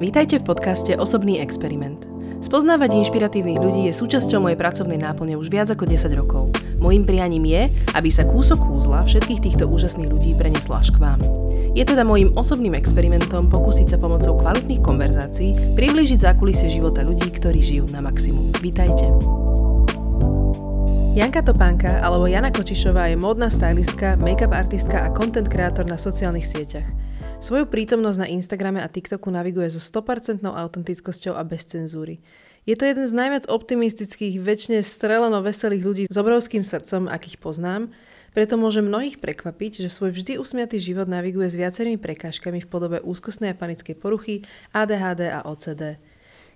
Vítajte v podcaste Osobný experiment. Spoznávať inšpiratívnych ľudí je súčasťou mojej pracovnej náplne už viac ako 10 rokov. Mojím prianím je, aby sa kúsok kúzla všetkých týchto úžasných ľudí preneslo až k vám. Je teda môjim osobným experimentom pokúsiť sa pomocou kvalitných konverzácií priblížiť zákulisie života ľudí, ktorí žijú na maximum. Vítajte. Janka Topánka alebo Jana Kočišová je módna stylistka, make-up artistka a content kreator na sociálnych sieťach. Svoju prítomnosť na Instagrame a TikToku naviguje so 100% autentickosťou a bez cenzúry. Je to jeden z najviac optimistických, väčšine streleno veselých ľudí s obrovským srdcom, akých poznám, preto môže mnohých prekvapiť, že svoj vždy usmiatý život naviguje s viacerými prekážkami v podobe úzkostnej a panickej poruchy, ADHD a OCD.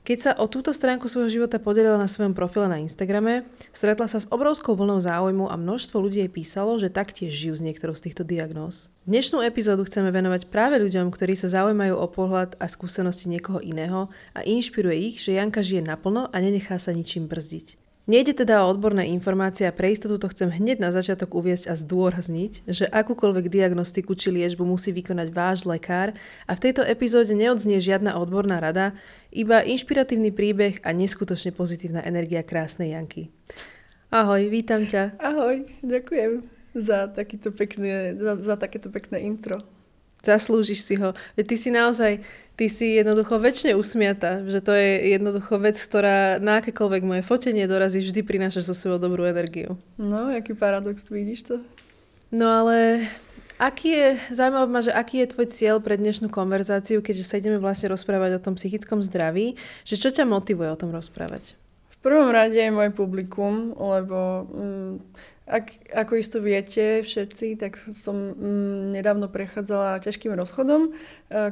Keď sa o túto stránku svojho života podelila na svojom profile na Instagrame, stretla sa s obrovskou vlnou záujmu a množstvo ľudí jej písalo, že taktiež žijú s niektorou z týchto diagnóz. Dnešnú epizódu chceme venovať práve ľuďom, ktorí sa zaujímajú o pohľad a skúsenosti niekoho iného a inšpiruje ich, že Janka žije naplno a nenechá sa ničím brzdiť. Nejde teda o odborné informácie a pre istotu to chcem hneď na začiatok uviesť a zdôrazniť, že akúkoľvek diagnostiku či liečbu musí vykonať váš lekár a v tejto epizóde neodznie žiadna odborná rada, iba inšpiratívny príbeh a neskutočne pozitívna energia krásnej Janky. Ahoj, vítam ťa. Ahoj, ďakujem za, takýto pekné, za, za takéto pekné intro. Zaslúžiš si ho. Veď ty si naozaj, ty si jednoducho väčšine usmiata, že to je jednoducho vec, ktorá na akékoľvek moje fotenie dorazí, vždy prinášaš so sebou dobrú energiu. No, aký paradox, vidíš to? No ale aký je, zaujímavé ma, že aký je tvoj cieľ pre dnešnú konverzáciu, keďže sa ideme vlastne rozprávať o tom psychickom zdraví, že čo ťa motivuje o tom rozprávať? V prvom rade je moje publikum, lebo mm, ak, ako isto viete všetci, tak som mm, nedávno prechádzala ťažkým rozchodom, e,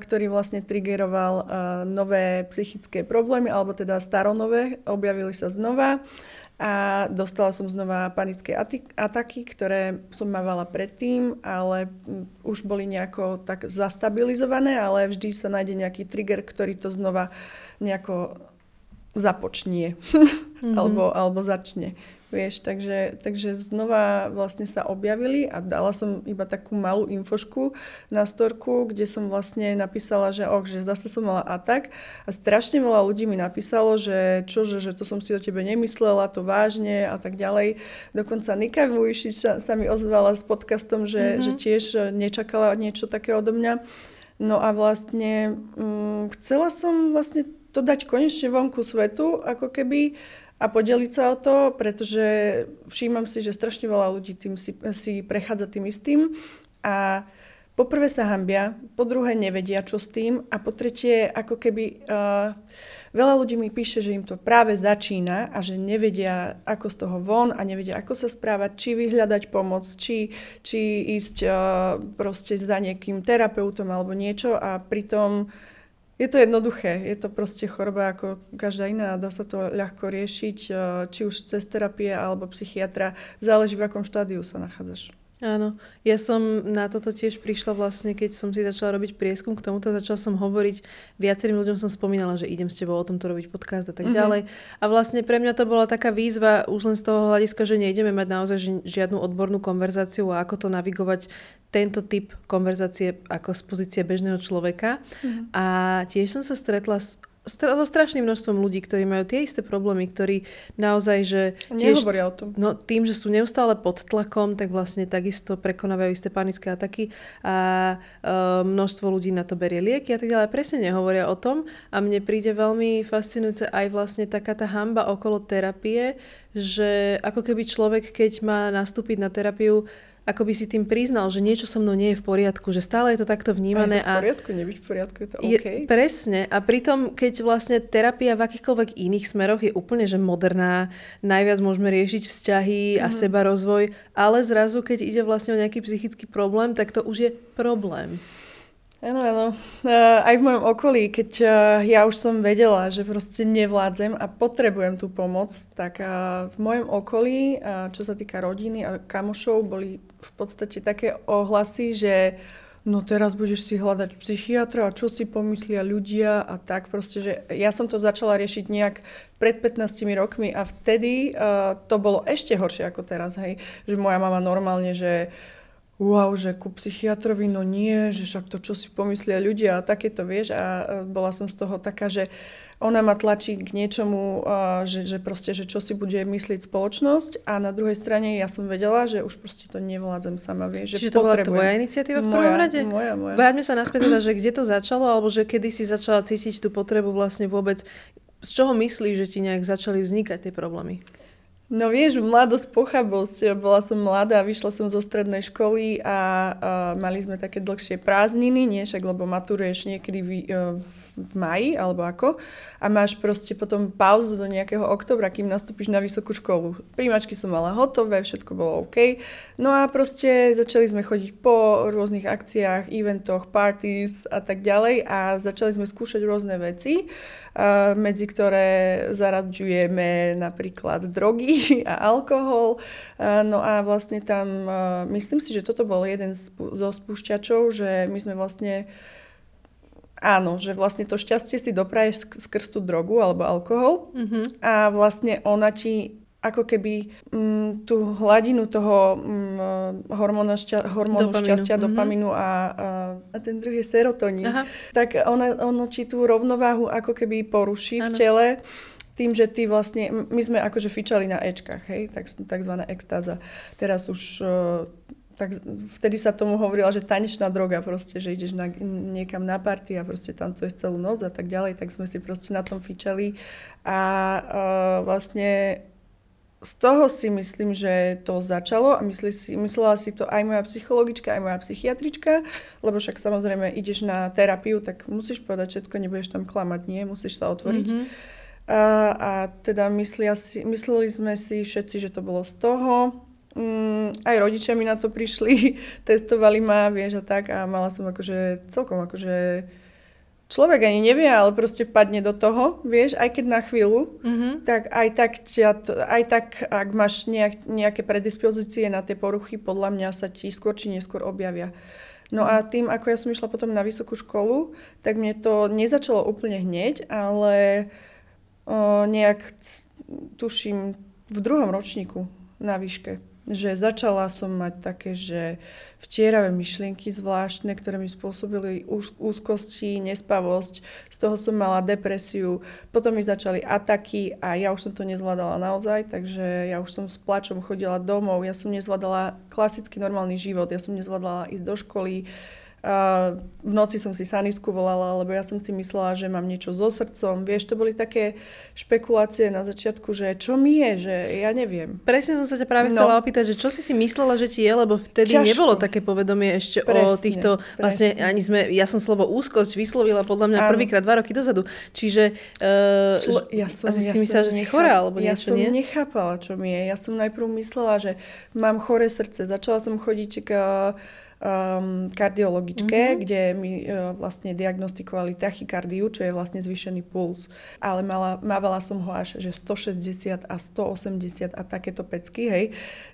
ktorý vlastne triggeroval e, nové psychické problémy, alebo teda staronové, objavili sa znova a dostala som znova panické ataky, ktoré som mávala predtým, ale mm, už boli nejako tak zastabilizované, ale vždy sa nájde nejaký trigger, ktorý to znova nejako započnie mm-hmm. alebo, alebo začne. Vieš, takže, takže znova vlastne sa objavili a dala som iba takú malú infošku na storku, kde som vlastne napísala, že och, že zase som mala atak a strašne veľa ľudí mi napísalo, že čože, že to som si o tebe nemyslela, to vážne a tak ďalej. Dokonca Nika Vujšič sa, sa mi ozvala s podcastom, že, mm-hmm. že tiež nečakala niečo také odo mňa. No a vlastne um, chcela som vlastne to dať konečne vonku svetu, ako keby a podeliť sa o to, pretože všímam si, že strašne veľa ľudí tým si, si prechádza tým istým a poprvé sa hambia, po druhé nevedia, čo s tým a po tretie ako keby uh, veľa ľudí mi píše, že im to práve začína a že nevedia, ako z toho von a nevedia, ako sa správať, či vyhľadať pomoc, či, či ísť uh, proste za nejakým terapeutom alebo niečo a pritom je to jednoduché, je to proste choroba ako každá iná a dá sa to ľahko riešiť, eh, či už cez terapie alebo psychiatra, záleží v akom štádiu sa nachádzaš. Áno, ja som na toto tiež prišla vlastne, keď som si začala robiť prieskum k tomuto, začala som hovoriť, viacerým ľuďom som spomínala, že idem s tebou o tomto robiť podcast a tak mm-hmm. ďalej. A vlastne pre mňa to bola taká výzva už len z toho hľadiska, že nejdeme mať naozaj žiadnu odbornú konverzáciu a ako to navigovať tento typ konverzácie ako z pozície bežného človeka. Mm-hmm. A tiež som sa stretla s so strašným množstvom ľudí, ktorí majú tie isté problémy, ktorí naozaj, že... Tiež, Nehovoria o tom. No, tým, že sú neustále pod tlakom, tak vlastne takisto prekonávajú isté panické ataky a e, množstvo ľudí na to berie lieky a tak ďalej. Presne nehovoria o tom a mne príde veľmi fascinujúce aj vlastne taká tá hamba okolo terapie, že ako keby človek, keď má nastúpiť na terapiu, ako by si tým priznal, že niečo so mnou nie je v poriadku, že stále je to takto vnímané. A je to v poriadku, nebyť v poriadku, je to OK. Je, presne. A pritom, keď vlastne terapia v akýchkoľvek iných smeroch je úplne že moderná, najviac môžeme riešiť vzťahy a mm. seba rozvoj, ale zrazu, keď ide vlastne o nejaký psychický problém, tak to už je problém. Áno, áno. Uh, aj v mojom okolí, keď uh, ja už som vedela, že proste nevládzem a potrebujem tú pomoc, tak uh, v mojom okolí, uh, čo sa týka rodiny a kamošov, boli v podstate také ohlasy, že no teraz budeš si hľadať psychiatra a čo si pomyslia ľudia a tak proste, že ja som to začala riešiť nejak pred 15 rokmi a vtedy uh, to bolo ešte horšie ako teraz, hej, že moja mama normálne, že wow, že ku psychiatrovi, no nie, že však to, čo si pomyslia ľudia a takéto, vieš. A bola som z toho taká, že ona ma tlačí k niečomu, že, že proste, že čo si bude myslieť spoločnosť a na druhej strane ja som vedela, že už proste to nevládzem sama, vieš. Čiže to bola tvoja iniciatíva v prvom moja, rade? Moja, moja. Vráťme sa naspäť teda, že kde to začalo, alebo že kedy si začala cítiť tú potrebu vlastne vôbec, z čoho myslíš, že ti nejak začali vznikať tie problémy? No vieš, mladosť, pochabosť. Bola som mladá, vyšla som zo strednej školy a, a mali sme také dlhšie prázdniny, nie však, lebo maturuješ niekedy v, e, v, maji, alebo ako. A máš proste potom pauzu do nejakého oktobra, kým nastúpiš na vysokú školu. Príjmačky som mala hotové, všetko bolo OK. No a proste začali sme chodiť po rôznych akciách, eventoch, parties a tak ďalej a začali sme skúšať rôzne veci medzi ktoré zaraďujeme napríklad drogy a alkohol. No a vlastne tam, myslím si, že toto bol jeden zo spúšťačov, že my sme vlastne Áno, že vlastne to šťastie si dopraješ skrz tú drogu alebo alkohol mm-hmm. a vlastne ona ti ako keby mm, tú hladinu toho mm, hormónu, šťa, hormónu dopaminu. šťastia, mm-hmm. dopaminu a, a, a ten druhý je serotonín, Aha. tak ona, ono či tú rovnováhu ako keby poruší ano. v tele tým, že ty vlastne, my sme akože fičali na Ečkách, hej, tak, takzvaná extáza. Teraz už tak vtedy sa tomu hovorila, že tanečná droga proste, že ideš na, niekam na party a proste tancuješ celú noc a tak ďalej, tak sme si proste na tom fičali a uh, vlastne z toho si myslím, že to začalo a myslí si, myslela si to aj moja psychologička, aj moja psychiatrička, lebo však samozrejme ideš na terapiu, tak musíš povedať všetko, nebudeš tam klamať, nie, musíš sa otvoriť. Mm-hmm. A, a teda myslia si, mysleli sme si všetci, že to bolo z toho. Mm, aj rodičia mi na to prišli, testovali ma, vieš a tak a mala som akože celkom akože človek ani nevie, ale proste padne do toho, vieš, aj keď na chvíľu, mm-hmm. tak aj tak, ťa, aj tak, ak máš nejak, nejaké predispozície na tie poruchy, podľa mňa sa ti skôr či neskôr objavia. No a tým, ako ja som išla potom na vysokú školu, tak mne to nezačalo úplne hneď, ale o, nejak tuším v druhom ročníku na výške že začala som mať také, že vtieravé myšlienky zvláštne, ktoré mi spôsobili úzkosti, nespavosť. Z toho som mala depresiu. Potom mi začali ataky a ja už som to nezvládala naozaj, takže ja už som s plačom chodila domov. Ja som nezvládala klasický normálny život. Ja som nezvládala ísť do školy. Uh, a v noci som si sanitku volala, lebo ja som si myslela, že mám niečo so srdcom. Vieš, to boli také špekulácie na začiatku, že čo mi je, že ja neviem. Presne som sa ťa práve no. chcela opýtať, že čo si si myslela, že ti je, lebo vtedy Ťažko. nebolo také povedomie ešte presne, o týchto, vlastne presne. ani sme, ja som slovo úzkosť vyslovila podľa mňa prvýkrát dva roky dozadu. Čiže uh, Člo, ja som, asi ja si myslela, že si chorá, alebo ja niečo, nie? Som nechápala, čo mi je. Ja som najprv myslela, že mám choré srdce. Začala som chodiť k um, kardiologičke, mm-hmm. kde mi uh, vlastne diagnostikovali tachykardiu, čo je vlastne zvýšený puls. Ale mala, mávala som ho až že 160 a 180 a takéto pecky, hej.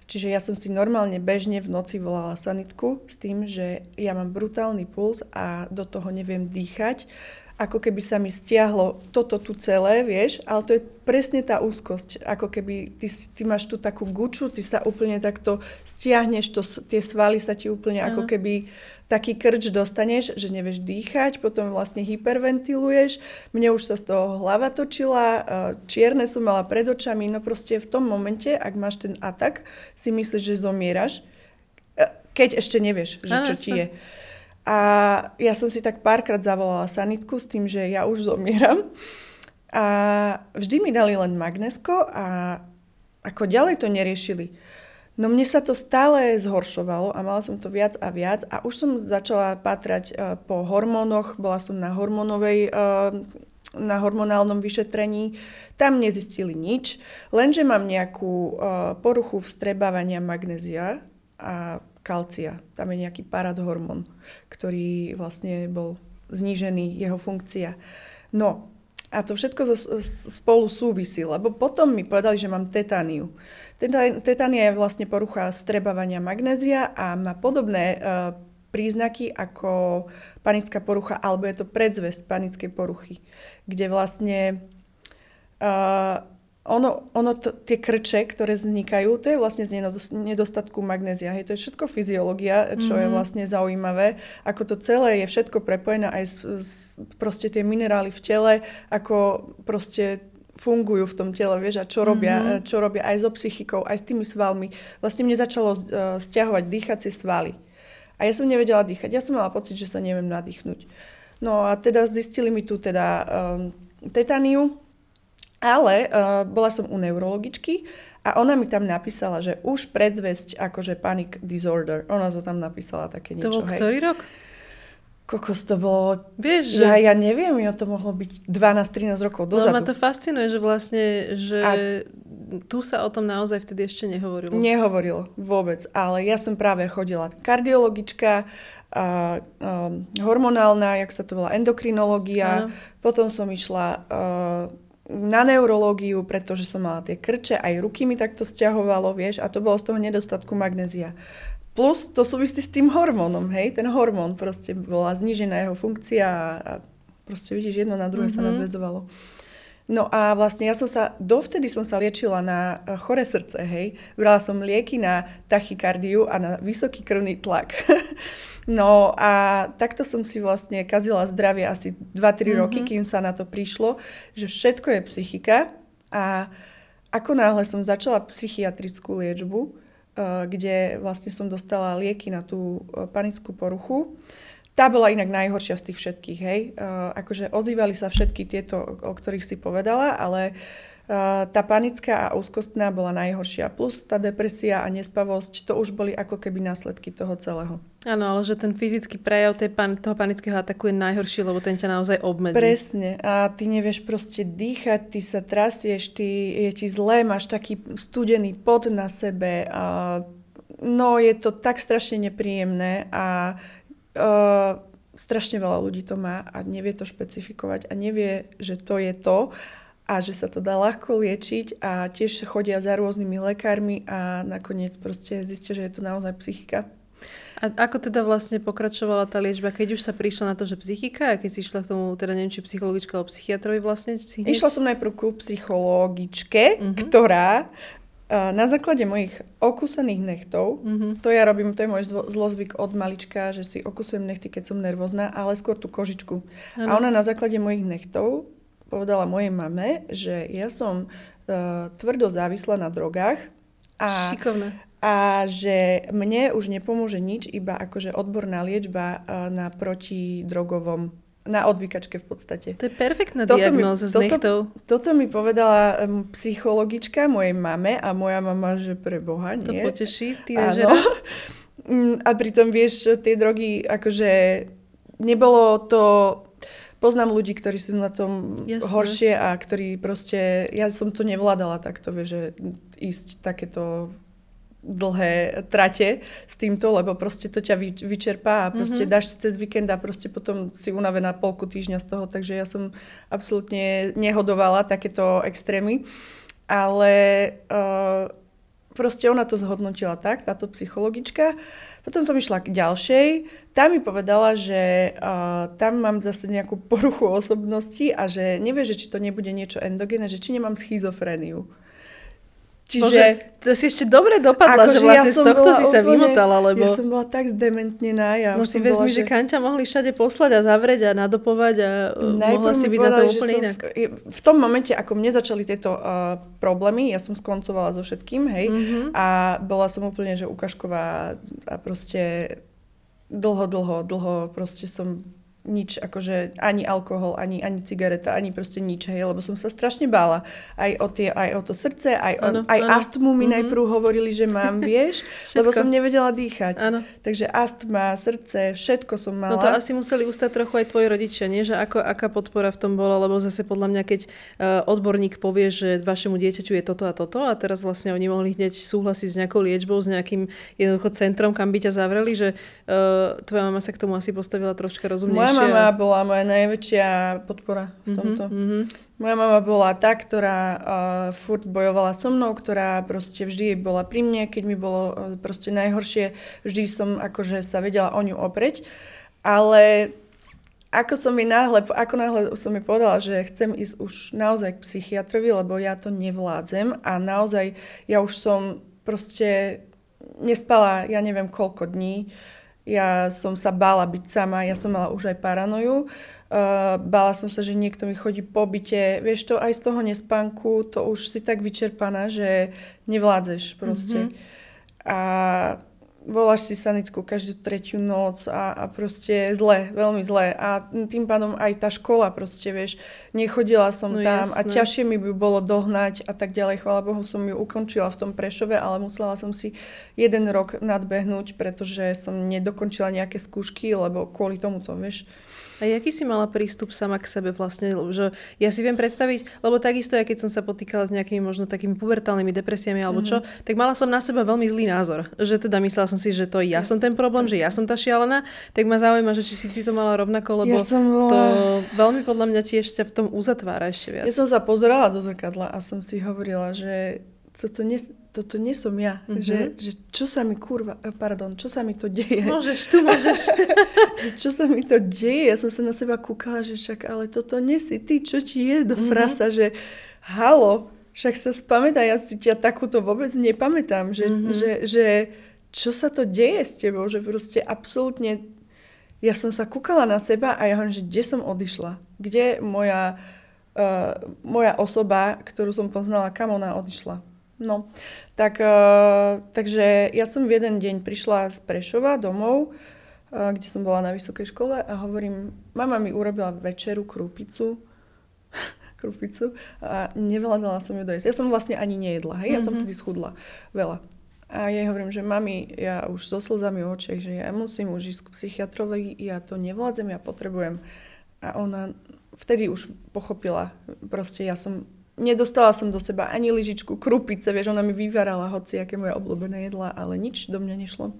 Čiže ja som si normálne bežne v noci volala sanitku s tým, že ja mám brutálny puls a do toho neviem dýchať ako keby sa mi stiahlo toto tu celé, vieš, ale to je presne tá úzkosť, ako keby ty, ty máš tu takú guču, ty sa úplne takto stiahneš, to, tie svaly sa ti úplne ako keby taký krč dostaneš, že nevieš dýchať, potom vlastne hyperventiluješ, mne už sa z toho hlava točila, e, čierne som mala pred očami, no proste v tom momente, ak máš ten atak, si myslíš, že zomieraš, e, keď ešte nevieš, že čo ti je. A ja som si tak párkrát zavolala sanitku s tým, že ja už zomieram. A vždy mi dali len magnesko a ako ďalej to neriešili. No mne sa to stále zhoršovalo a mala som to viac a viac a už som začala pátrať uh, po hormónoch, bola som na hormónovej uh, na hormonálnom vyšetrení. Tam nezistili nič, lenže mám nejakú uh, poruchu vstrebávania magnézia a kalcia. Tam je nejaký paradhormón, ktorý vlastne bol znížený, jeho funkcia. No, a to všetko spolu súvisí, lebo potom mi povedali, že mám tetániu. Tetánia je vlastne porucha strebávania magnézia a má podobné uh, príznaky ako panická porucha, alebo je to predzvesť panickej poruchy, kde vlastne uh, ono, ono to, tie krče, ktoré vznikajú, to je vlastne z nedostatku magnézia. Hej, to je všetko fyziológia, čo mm-hmm. je mhm. vlastne zaujímavé. Ako to celé je všetko prepojené aj s, s, proste tie minerály v tele, ako proste fungujú v tom tele, vieš, a čo robia, mm-hmm. čo robia aj so psychikou, aj s tými svalmi. Vlastne mne začalo uh, stiahovať dýchacie svaly. A ja som nevedela dýchať. Ja som mala pocit, že sa neviem nadýchnuť. No a teda zistili mi tu teda um, tetaniu, ale uh, bola som u neurologičky a ona mi tam napísala, že už predzvesť akože panic disorder. Ona to tam napísala také niečo. To bol hej. ktorý rok? Kokos to bolo... Vieš, že... Ja, ja neviem, ja to mohlo byť 12-13 rokov no, dozadu. No ma to fascinuje, že vlastne, že a... tu sa o tom naozaj vtedy ešte nehovorilo. Nehovorilo vôbec, ale ja som práve chodila kardiologička, a, a, hormonálna, jak sa to volá, endokrinológia, potom som išla a, na neurológiu, pretože som mala tie krče, aj ruky mi takto stiahovalo, vieš, a to bolo z toho nedostatku magnézia. Plus to súvisí s tým hormónom, hej, ten hormón proste bola znížená jeho funkcia a proste vidíš, jedno na druhé mm-hmm. sa mhm. nadvezovalo. No a vlastne ja som sa, dovtedy som sa liečila na eh, chore srdce, hej. Brala som lieky na tachykardiu a na vysoký krvný tlak. no a takto som si vlastne kazila zdravie asi 2-3 mm-hmm. roky, kým sa na to prišlo, že všetko je psychika a ako náhle som začala psychiatrickú liečbu, Eh, kde vlastne som dostala lieky na tú eh, panickú poruchu. Tá bola inak najhoršia z tých všetkých, hej. Uh, akože ozývali sa všetky tieto, o ktorých si povedala, ale tá panická a úzkostná bola najhoršia. Plus tá depresia a nespavosť, to už boli ako keby následky toho celého. Áno, ale že ten fyzický prejav tej pan- toho panického ataku je najhorší, lebo ten ťa naozaj obmedzí. Presne. A ty nevieš proste dýchať, ty sa trasieš, ty, je ti zlé, máš taký studený pot na sebe. A, no, je to tak strašne nepríjemné a uh, strašne veľa ľudí to má a nevie to špecifikovať a nevie, že to je to a že sa to dá ľahko liečiť a tiež chodia za rôznymi lekármi a nakoniec proste zistia, že je to naozaj psychika. A ako teda vlastne pokračovala tá liečba, keď už sa prišla na to, že psychika, a keď si išla k tomu, teda neviem, či psychologička alebo psychiatrovi vlastne? Si Išla som najprv ku psychologičke, uh-huh. ktorá na základe mojich okúsených nechtov, uh-huh. to ja robím, to je môj zlozvyk od malička, že si okusujem nechty, keď som nervózna, ale skôr tú kožičku. Ano. A ona na základe mojich nechtov povedala mojej mame, že ja som uh, tvrdo závislá na drogách. A, a že mne už nepomôže nič, iba akože odborná liečba na protidrogovom na odvykačke v podstate. To je perfektná diagnóza s nechtou. Toto mi povedala um, psychologička mojej mame a moja mama, že pre Boha nie. To poteší tínežera. Mm, a pritom vieš, tie drogy, akože nebolo to poznám ľudí, ktorí sú na tom Jasne. horšie a ktorí proste, ja som to nevládala takto, vieš, že ísť takéto dlhé trate s týmto, lebo proste to ťa vyčerpá a proste mm-hmm. dáš si cez víkend a proste potom si unavená polku týždňa z toho, takže ja som absolútne nehodovala takéto extrémy, ale uh, proste ona to zhodnotila tak, táto psychologička. Potom som išla k ďalšej, tá mi povedala, že uh, tam mám zase nejakú poruchu osobnosti a že nevie, že či to nebude niečo endogénne, že či nemám schizofréniu. Čiže... Bože, to si ešte dobre dopadla, že vlastne ja z tohto si sa úplne, vymotala, lebo... Ja som bola tak zdementnená. Ja no si vezmi, že... že Kanťa mohli všade poslať a zavrieť a nadopovať a uh, Najprv mohla si byť na to úplne inak. V, v tom momente, ako mne začali tieto uh, problémy, ja som skoncovala so všetkým, hej, mm-hmm. a bola som úplne, že ukažková a proste dlho, dlho, dlho proste som nič, akože ani alkohol, ani, ani cigareta, ani proste nič, hej, lebo som sa strašne bála. Aj o, tie, aj o to srdce, aj, o, ano, aj ano. astmu mi mm-hmm. najprv hovorili, že mám, vieš, lebo som nevedela dýchať. Ano. Takže astma, srdce, všetko som mala. No to asi museli ustať trochu aj tvoji rodičia, nie? Že ako, aká podpora v tom bola, lebo zase podľa mňa, keď uh, odborník povie, že vašemu dieťaťu je toto a toto a teraz vlastne oni mohli hneď súhlasiť s nejakou liečbou, s nejakým jednoducho centrom, kam by ťa zavreli, že uh, tvoja mama sa k tomu asi postavila troška rozumnejšie mama bola moja najväčšia podpora v mhm, tomto. Mm-hmm. Moja mama bola tá, ktorá uh, furt bojovala so mnou, ktorá proste vždy bola pri mne, keď mi bolo uh, proste najhoršie, vždy som akože sa vedela o ňu opreť. Ale ako som mi náhle, ako náhle som mi povedala, že chcem ísť už naozaj k psychiatrovi, lebo ja to nevládzem a naozaj ja už som proste nespala, ja neviem koľko dní. Ja som sa bála byť sama, ja som mala už aj paranoju. Uh, bála som sa, že niekto mi chodí po byte. Vieš to, aj z toho nespánku, to už si tak vyčerpaná, že nevládzeš proste. Mm-hmm. A voláš si sanitku každú tretiu noc a, a proste zle, veľmi zle. A tým pádom aj tá škola proste, vieš, nechodila som no, tam jasné. a ťažšie mi by bolo dohnať a tak ďalej. Chvála Bohu som ju ukončila v tom Prešove, ale musela som si jeden rok nadbehnúť, pretože som nedokončila nejaké skúšky, lebo kvôli tomuto, vieš. A aký si mala prístup sama k sebe vlastne? Že ja si viem predstaviť, lebo takisto, ja keď som sa potýkala s nejakými možno takými pubertálnymi depresiami alebo čo, mm-hmm. tak mala som na seba veľmi zlý názor. Že teda myslela som si, že to ja yes, som ten problém, yes. že ja som tá šialená. Tak ma zaujíma, že či si ty to mala rovnako, lebo ja som bola... to veľmi podľa mňa tiež ťa v tom uzatvára ešte viac. Ja som sa pozerala do zrkadla a som si hovorila, že toto, nie, toto nie som ja. Mm-hmm. Že, že čo sa mi kurva, eh, pardon, čo sa mi to deje? Môžeš, tu môžeš. čo sa mi to deje? Ja som sa na seba kúkala, že však, ale toto nie si ty, čo ti je do mm-hmm. frasa, že halo, však sa spamätá, ja si ťa takúto vôbec nepamätám, že, mm-hmm. že, že čo sa to deje s tebou, že proste absolútne ja som sa kúkala na seba a ja hovorím, že kde som odišla? Kde moja, uh, moja osoba, ktorú som poznala, kam ona odišla? No, tak, uh, takže ja som v jeden deň prišla z Prešova domov, uh, kde som bola na vysokej škole a hovorím, mama mi urobila večeru krúpicu, krúpicu a nevládala som ju dojesť. Ja som vlastne ani nejedla, hej, ja mm-hmm. som vtedy schudla veľa. A ja jej hovorím, že mami, ja už so slzami v očiach, že ja musím už ísť k psychiatrovi, ja to nevládzem, ja potrebujem. A ona vtedy už pochopila, proste ja som nedostala som do seba ani lyžičku krupice, vieš, ona mi vyvárala hoci aké moje obľúbené jedla, ale nič do mňa nešlo.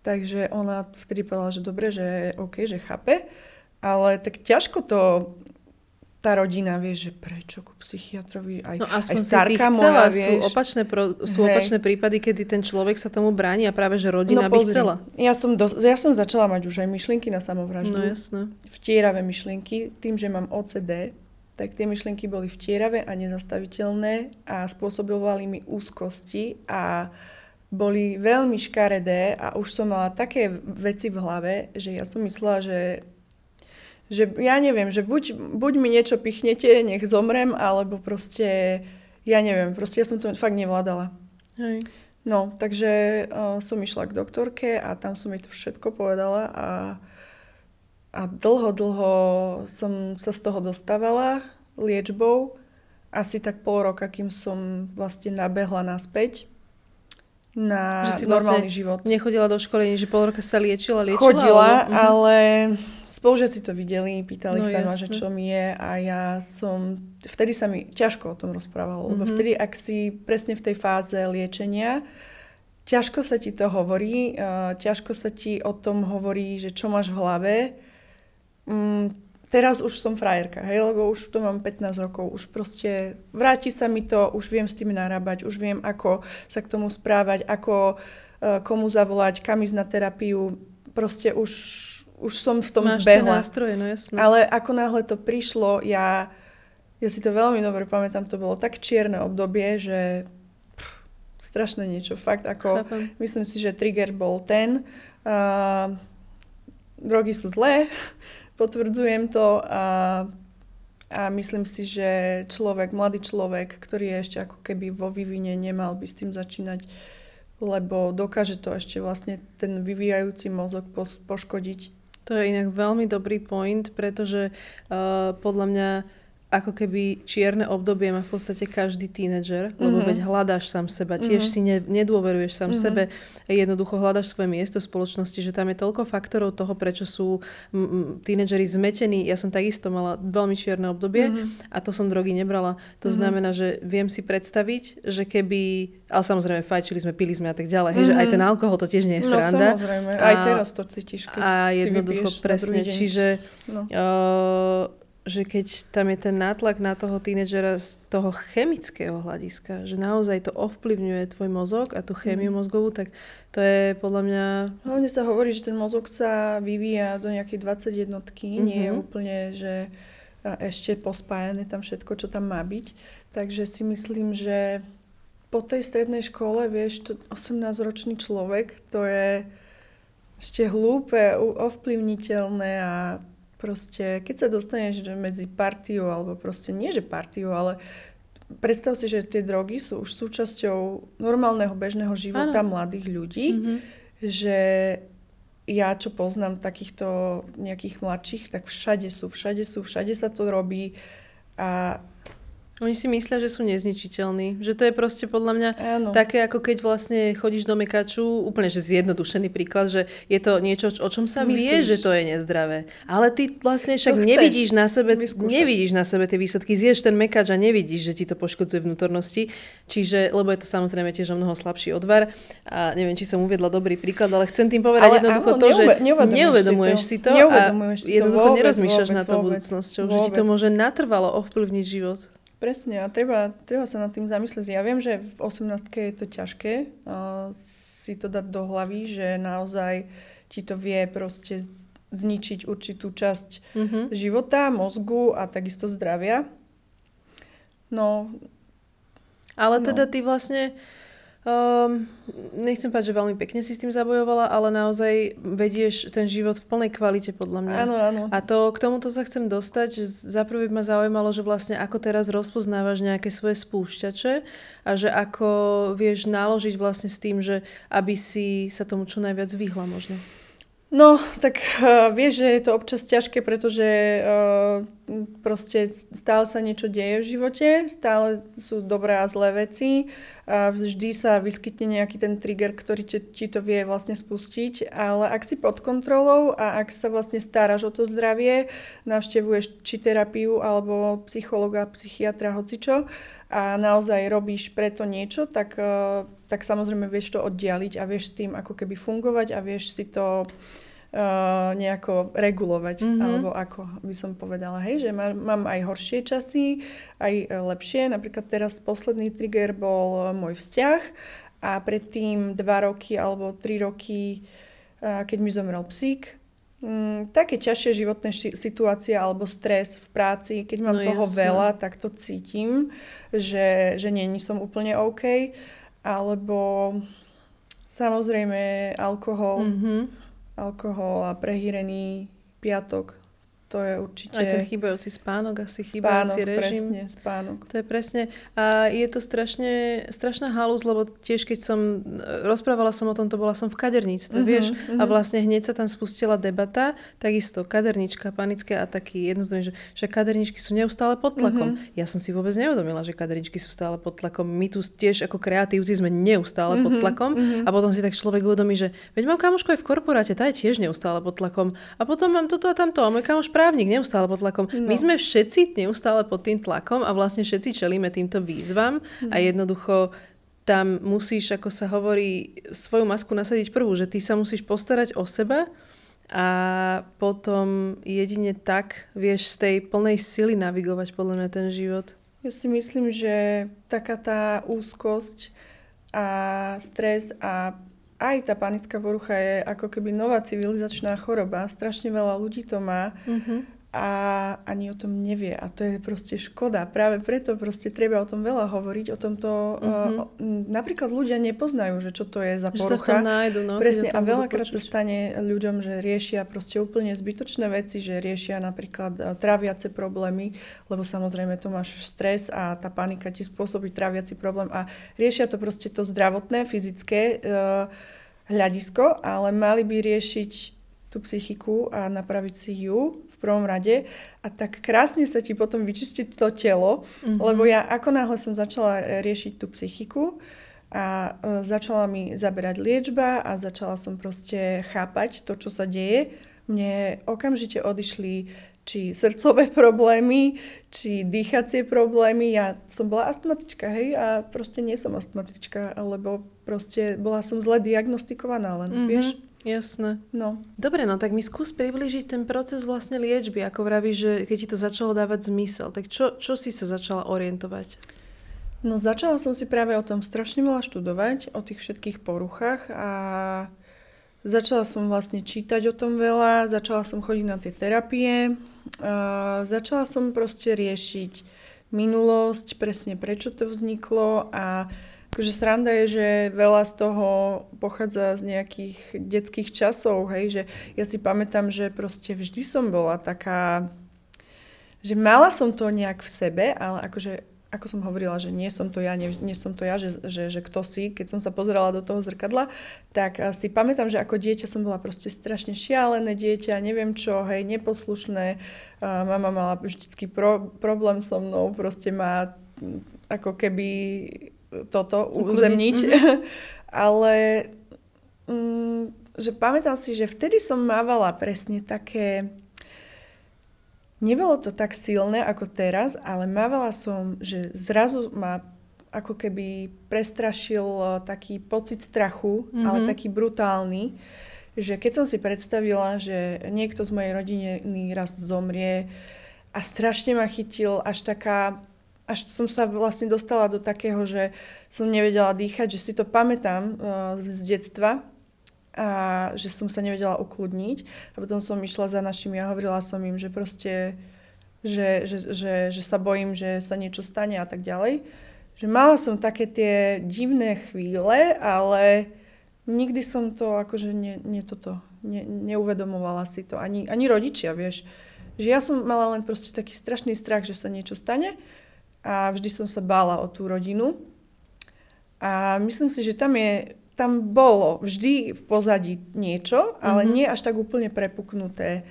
Takže ona vtedy povedala, že dobre, že OK, že chápe, ale tak ťažko to tá rodina vie, že prečo ku psychiatrovi, aj, no, aj starka moja, vieš. Sú opačné, pro, sú opačné prípady, kedy ten človek sa tomu bráni a práve, že rodina no, by chcela. Ja som, do, ja som začala mať už aj myšlienky na samovraždu. No jasné. Vtieravé myšlienky, tým, že mám OCD, tak tie myšlienky boli vtieravé a nezastaviteľné a spôsobovali mi úzkosti a boli veľmi škaredé a už som mala také veci v hlave, že ja som myslela, že, že ja neviem, že buď, buď mi niečo pichnete, nech zomrem, alebo proste, ja neviem, proste ja som to fakt nevládala. Hej. No, takže uh, som išla k doktorke a tam som jej to všetko povedala a a dlho, dlho som sa z toho dostávala liečbou. Asi tak pol roka, kým som vlastne nabehla naspäť na že si normálny vlastne život. Nechodila do školy, že pol roka sa liečila, liečila? Chodila, alebo... Mhm. ale spolužiaci to videli, pýtali no, sa ma, že čo mi je a ja som, vtedy sa mi ťažko o tom rozprávalo, mm-hmm. lebo mhm. vtedy, ak si presne v tej fáze liečenia, ťažko sa ti to hovorí, ťažko sa ti o tom hovorí, že čo máš v hlave, mm, teraz už som frajerka, hej, lebo už to mám 15 rokov, už proste vráti sa mi to, už viem s tým narábať, už viem, ako sa k tomu správať, ako uh, komu zavolať, kam ísť na terapiu, proste už, už som v tom Máš zbehla. nástroje, no jasné. Ale ako náhle to prišlo, ja, ja si to veľmi dobre pamätám, to bolo tak čierne obdobie, že pff, strašné niečo, fakt ako, Chápem. myslím si, že trigger bol ten, uh, drogy sú zlé, potvrdzujem to a, a myslím si, že človek, mladý človek, ktorý je ešte ako keby vo vývine, nemal by s tým začínať, lebo dokáže to ešte vlastne ten vyvíjajúci mozog poškodiť. To je inak veľmi dobrý point, pretože uh, podľa mňa ako keby čierne obdobie má v podstate každý tínedžer, lebo mm-hmm. veď hľadáš sám seba, tiež mm-hmm. si ne, nedôveruješ sám mm-hmm. sebe, jednoducho hľadáš svoje miesto v spoločnosti, že tam je toľko faktorov toho, prečo sú m- tínedžeri zmetení. Ja som takisto mala veľmi čierne obdobie mm-hmm. a to som drogy nebrala. To mm-hmm. znamená, že viem si predstaviť, že keby, ale samozrejme fajčili sme, pili sme a tak ďalej, mm-hmm. že aj ten alkohol to tiež nie je no, sranda. samozrejme, aj teraz to cítiš, keď A jednoducho presne, čiže no. uh, že keď tam je ten nátlak na toho tínedžera z toho chemického hľadiska, že naozaj to ovplyvňuje tvoj mozog a tú chémiu mm. mozgovú, tak to je podľa mňa... Hlavne sa hovorí, že ten mozog sa vyvíja do nejakej 21 mm-hmm. nie je mhm. úplne, že ešte pospájane tam všetko, čo tam má byť. Takže si myslím, že po tej strednej škole, vieš, to 18-ročný človek, to je ešte hlúpe, ovplyvniteľné a proste, keď sa dostaneš medzi partiu, alebo proste nie, že partiu, ale predstav si, že tie drogy sú už súčasťou normálneho bežného života ano. mladých ľudí, mm-hmm. že ja, čo poznám takýchto nejakých mladších, tak všade sú, všade sú, všade sa to robí a oni si myslia, že sú nezničiteľní. Že to je proste podľa mňa Áno. také, ako keď vlastne chodíš do mekaču, úplne že zjednodušený príklad, že je to niečo, o čom sa Myslíš? vie, že to je nezdravé. Ale ty vlastne však nevidíš na sebe, nevidíš na sebe tie výsledky. Zješ ten mekač a nevidíš, že ti to poškodzuje vnútornosti. Čiže, lebo je to samozrejme tiež o mnoho slabší odvar. A neviem, či som uviedla dobrý príklad, ale chcem tým povedať ale jednoducho áno, to, že neuvedomuješ si to, si to a jednoducho nerozmýšľaš na to budúcnosťou, že ti to môže natrvalo ovplyvniť život. Presne a treba, treba sa nad tým zamyslieť. Ja viem, že v 18 je to ťažké uh, si to dať do hlavy, že naozaj ti to vie proste zničiť určitú časť mm-hmm. života, mozgu a takisto zdravia. No. Ale teda no. ty vlastne Um, nechcem povedať, že veľmi pekne si s tým zabojovala, ale naozaj vedieš ten život v plnej kvalite podľa mňa. Áno, áno. A to, k tomuto sa chcem dostať, že zaprvé ma zaujímalo, že vlastne ako teraz rozpoznávaš nejaké svoje spúšťače a že ako vieš naložiť vlastne s tým, že aby si sa tomu čo najviac vyhla možno. No, tak uh, vieš, že je to občas ťažké, pretože uh, proste stále sa niečo deje v živote, stále sú dobré a zlé veci a vždy sa vyskytne nejaký ten trigger, ktorý ti, ti to vie vlastne spustiť, ale ak si pod kontrolou a ak sa vlastne staráš o to zdravie, navštevuješ či terapiu alebo psychologa, psychiatra, hocičo a naozaj robíš preto niečo, tak, uh, tak samozrejme vieš to oddialiť a vieš s tým ako keby fungovať a vieš si to uh, nejako regulovať, mm-hmm. alebo ako by som povedala, hej, že má, mám aj horšie časy, aj e, lepšie. Napríklad teraz posledný trigger bol môj vzťah a predtým dva roky alebo tri roky, uh, keď mi zomrel psík, um, také ťažšie životné ši- situácie alebo stres v práci, keď mám no, toho jasne. veľa, tak to cítim, že, že nie som úplne OK. Alebo samozrejme alkohol. Mm-hmm alkohol a prehýrený piatok to je určite... Aj ten chýbajúci spánok, asi chýbajúci spánok, režim. presne, spánok. To je presne. A je to strašne, strašná halus, lebo tiež keď som, rozprávala som o tomto, bola som v kaderníctve, uh-huh, vieš, uh-huh. a vlastne hneď sa tam spustila debata, takisto kadernička, panické ataky, jednoznačne, že, že kaderničky sú neustále pod tlakom. Uh-huh. Ja som si vôbec neuvedomila, že kaderničky sú stále pod tlakom. My tu tiež ako kreatívci sme neustále uh-huh, pod tlakom uh-huh. a potom si tak človek uvedomí, že veď mám kamošku aj v korporáte, tá je tiež neustále pod tlakom. A potom mám toto a tamto a môj kamoš právnik neustále pod tlakom. No. My sme všetci neustále pod tým tlakom a vlastne všetci čelíme týmto výzvam no. a jednoducho tam musíš, ako sa hovorí, svoju masku nasadiť prvú, že ty sa musíš postarať o seba a potom jedine tak vieš z tej plnej sily navigovať podľa mňa ten život. Ja si myslím, že taká tá úzkosť a stres a aj tá panická porucha je ako keby nová civilizačná choroba. Strašne veľa ľudí to má. Mm-hmm a ani o tom nevie. A to je proste škoda. Práve preto proste treba o tom veľa hovoriť. O tomto uh-huh. uh, napríklad ľudia nepoznajú, že čo to je za porucha. Že nájdu, no, Presne. A veľakrát sa stane ľuďom, že riešia proste úplne zbytočné veci, že riešia napríklad uh, tráviace problémy, lebo samozrejme to máš stres a tá panika ti spôsobí tráviaci problém a riešia to proste to zdravotné, fyzické uh, hľadisko, ale mali by riešiť tú psychiku a napraviť si ju prvom rade a tak krásne sa ti potom vyčistiť to telo, mm-hmm. lebo ja ako náhle som začala riešiť tú psychiku a e, začala mi zaberať liečba a začala som proste chápať to, čo sa deje, mne okamžite odišli či srdcové problémy, či dýchacie problémy. Ja som bola astmatička, hej, a proste nie som astmatička, lebo proste bola som zle diagnostikovaná len, mm-hmm. vieš. Jasné. No. Dobre, no tak mi skús približiť ten proces vlastne liečby, ako vravíš, že keď ti to začalo dávať zmysel, tak čo, čo si sa začala orientovať? No začala som si práve o tom strašne veľa študovať, o tých všetkých poruchách a začala som vlastne čítať o tom veľa, začala som chodiť na tie terapie, a začala som proste riešiť minulosť, presne prečo to vzniklo a akože sranda je, že veľa z toho pochádza z nejakých detských časov, hej, že ja si pamätám, že proste vždy som bola taká, že mala som to nejak v sebe, ale akože ako som hovorila, že nie som to ja, nie, nie som to ja, že, že, že kto si, keď som sa pozerala do toho zrkadla, tak si pamätám, že ako dieťa som bola proste strašne šialené dieťa, neviem čo, hej, neposlušné. Uh, mama mala vždycky pro, problém so mnou, proste má ako keby toto uzemniť. Mm-hmm. Ale um, že pamätám si, že vtedy som mávala presne také Nebolo to tak silné ako teraz, ale mávala som, že zrazu ma ako keby prestrašil e, taký pocit strachu, mm-hmm. ale taký brutálny, že keď som si predstavila, že niekto z mojej rodiny raz zomrie a strašne ma chytil až taká, až som sa vlastne dostala do takého, že som nevedela dýchať, že si to pamätám uh, z detstva, a že som sa nevedela ukludniť. A potom som išla za našimi a hovorila som im, že proste, že, že, že, že sa bojím, že sa niečo stane a tak ďalej. Že mala som také tie divné chvíle, ale nikdy som to akože ne, ne toto, ne, neuvedomovala si to. Ani, ani rodičia, vieš. Že ja som mala len proste taký strašný strach, že sa niečo stane a vždy som sa bála o tú rodinu. A myslím si, že tam je tam bolo vždy v pozadí niečo, ale mm-hmm. nie až tak úplne prepuknuté.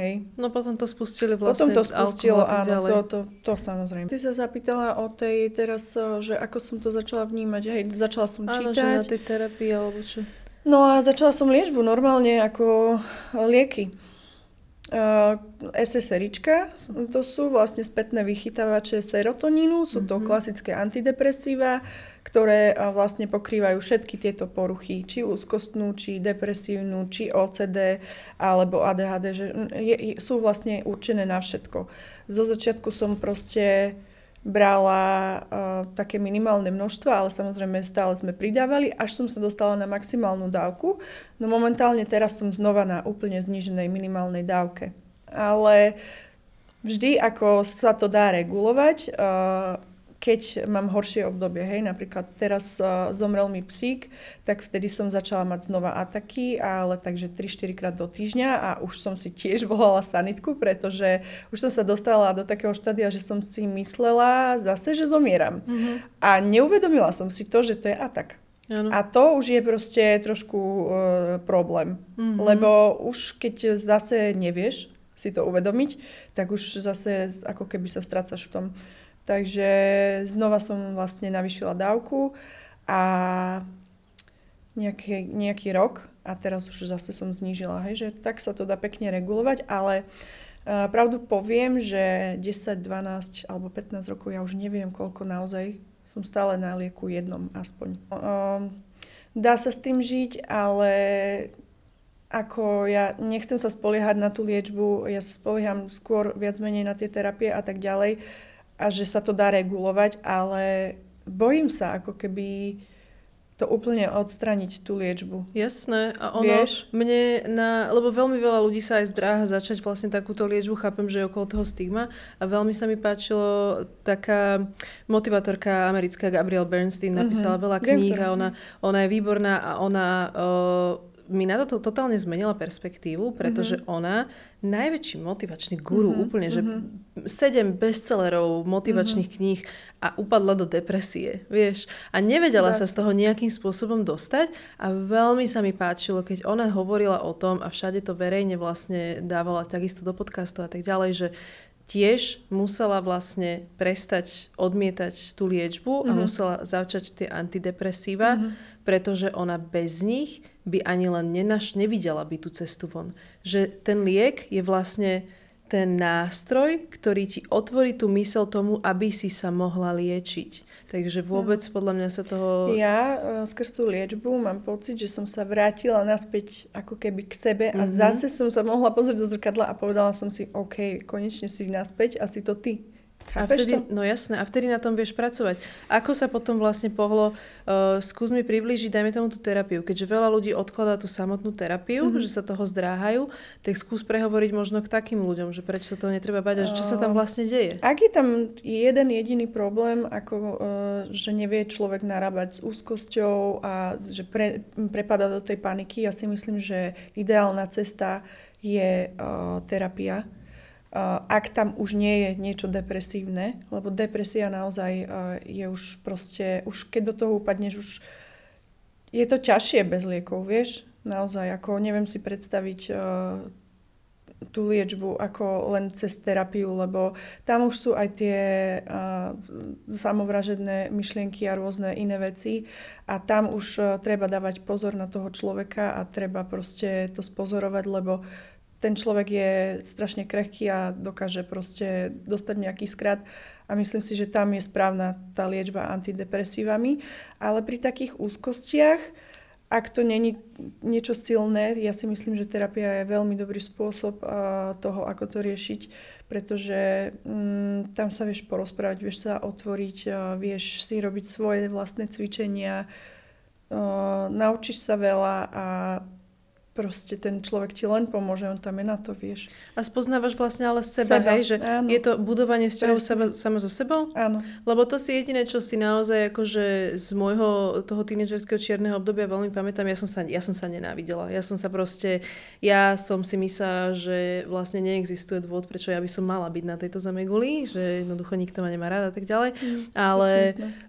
Hej. No potom to spustili vlastne Potom to spustilo, áno, to, to, to samozrejme. Ty sa zapýtala o tej teraz, že ako som to začala vnímať, hej, začala som áno, čítať. Áno, že na tej terapii alebo čo. No a začala som liečbu normálne ako lieky. SSRIčka, to sú vlastne spätné vychytávače serotonínu, sú to mm-hmm. klasické antidepresíva, ktoré vlastne pokrývajú všetky tieto poruchy, či úzkostnú, či depresívnu, či OCD alebo ADHD, že je, je, sú vlastne určené na všetko. Zo začiatku som proste brala uh, také minimálne množstvo, ale samozrejme stále sme pridávali, až som sa dostala na maximálnu dávku. No momentálne teraz som znova na úplne zníženej minimálnej dávke. Ale vždy, ako sa to dá regulovať, uh, keď mám horšie obdobie, hej, napríklad teraz uh, zomrel mi psík, tak vtedy som začala mať znova ataky, ale takže 3-4 krát do týždňa a už som si tiež volala sanitku, pretože už som sa dostala do takého štádia, že som si myslela zase, že zomieram. Mm-hmm. A neuvedomila som si to, že to je atak. Ano. A to už je proste trošku uh, problém, mm-hmm. lebo už keď zase nevieš si to uvedomiť, tak už zase ako keby sa strácaš v tom. Takže znova som vlastne navyšila dávku a nejaký, nejaký rok a teraz už zase som znížila, hej, že tak sa to dá pekne regulovať, ale uh, pravdu poviem, že 10, 12 alebo 15 rokov ja už neviem koľko naozaj som stále na lieku jednom aspoň. Dá sa s tým žiť, ale ako ja nechcem sa spoliehať na tú liečbu, ja sa spolieham skôr viac menej na tie terapie a tak ďalej a že sa to dá regulovať, ale bojím sa ako keby to úplne odstraniť tú liečbu. Jasné. A ono, Vieš? mne na, lebo veľmi veľa ľudí sa aj zdráha začať vlastne takúto liečbu, chápem, že je okolo toho stigma a veľmi sa mi páčilo taká motivatorka americká Gabrielle Bernstein napísala uh-huh. veľa kníh a ona, ona je výborná a ona uh, mi na toto totálne zmenila perspektívu, pretože mm-hmm. ona, najväčší motivačný guru mm-hmm. úplne, že mm-hmm. sedem bestsellerov motivačných mm-hmm. kníh a upadla do depresie, vieš. A nevedela That's... sa z toho nejakým spôsobom dostať a veľmi sa mi páčilo, keď ona hovorila o tom a všade to verejne vlastne dávala takisto do podcastov a tak ďalej, že tiež musela vlastne prestať odmietať tú liečbu mm-hmm. a mhm. musela začať tie antidepresíva, mm-hmm pretože ona bez nich by ani len nenaš, nevidela by tú cestu von. Že ten liek je vlastne ten nástroj, ktorý ti otvorí tú mysel tomu, aby si sa mohla liečiť. Takže vôbec podľa mňa sa toho... Ja uh, skrz tú liečbu mám pocit, že som sa vrátila naspäť ako keby k sebe a mm-hmm. zase som sa mohla pozrieť do zrkadla a povedala som si, OK, konečne si naspäť a si to ty. Chápeš a vtedy, to? No jasné, a vtedy na tom vieš pracovať. Ako sa potom vlastne pohlo, uh, skús mi priblížiť, dajme tomu tú terapiu. Keďže veľa ľudí odkladá tú samotnú terapiu, mm-hmm. že sa toho zdráhajú, tak skús prehovoriť možno k takým ľuďom, že prečo sa toho netreba bať a že čo sa tam vlastne deje. Ak je tam jeden jediný problém, ako uh, že nevie človek narábať s úzkosťou a že pre, prepada do tej paniky, ja si myslím, že ideálna cesta je uh, terapia ak tam už nie je niečo depresívne, lebo depresia naozaj je už proste, už keď do toho upadneš, už je to ťažšie bez liekov, vieš? Naozaj, ako neviem si predstaviť tú liečbu ako len cez terapiu, lebo tam už sú aj tie uh, samovražedné myšlienky a rôzne iné veci a tam už uh, treba dávať pozor na toho človeka a treba proste to spozorovať, lebo ten človek je strašne krehký a dokáže proste dostať nejaký skrat a myslím si, že tam je správna tá liečba antidepresívami. Ale pri takých úzkostiach, ak to není niečo silné, ja si myslím, že terapia je veľmi dobrý spôsob toho, ako to riešiť, pretože um, tam sa vieš porozprávať, vieš sa otvoriť, vieš si robiť svoje vlastné cvičenia, naučíš sa veľa a proste ten človek ti len pomôže, on tam je na to, vieš. A spoznávaš vlastne ale seba, seba. hej, že áno. je to budovanie vzťahov seba, sama so sebou? Áno. Lebo to si jediné, čo si naozaj akože z môjho toho tínedžerského čierneho obdobia veľmi pamätám, ja som, sa, ja som sa nenávidela. Ja som sa proste, ja som si myslela, že vlastne neexistuje dôvod, prečo ja by som mala byť na tejto zameguli, že jednoducho nikto ma nemá rád a tak ďalej. Mm, ale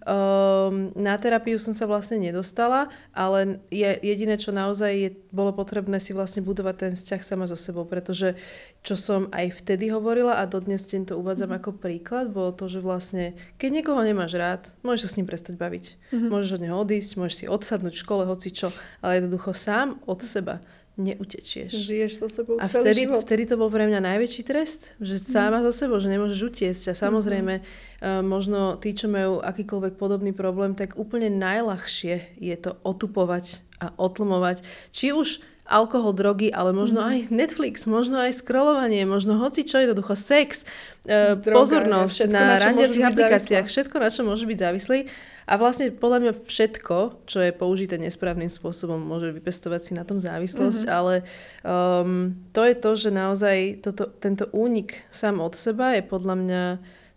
um, na terapiu som sa vlastne nedostala, ale je, jediné, čo naozaj je, bolo potrebné potrebné si vlastne budovať ten vzťah sama so sebou, pretože čo som aj vtedy hovorila a dodnes deň to uvádzam mm-hmm. ako príklad, bolo to, že vlastne keď niekoho nemáš rád, môžeš sa s ním prestať baviť. Mm-hmm. Môžeš od neho odísť, môžeš si odsadnúť v škole, hoci čo, ale jednoducho sám od seba neutečieš. Žiješ so sebou A vtedy, život. vtedy to bol pre mňa najväčší trest, že sama so sebou, že nemôžeš utiesť. A samozrejme, mm-hmm. možno tí, čo majú akýkoľvek podobný problém, tak úplne najľahšie je to otupovať a otlmovať. Či už alkohol, drogy, ale možno mm. aj Netflix, možno aj scrollovanie, možno hoci čo, jednoducho sex, e, Droga, pozornosť všetko, na, na randiacich aplikáciách, všetko, na čo môže byť závislý. A vlastne podľa mňa všetko, čo je použité nesprávnym spôsobom, môže vypestovať si na tom závislosť, mm-hmm. ale um, to je to, že naozaj toto, tento únik sám od seba je podľa mňa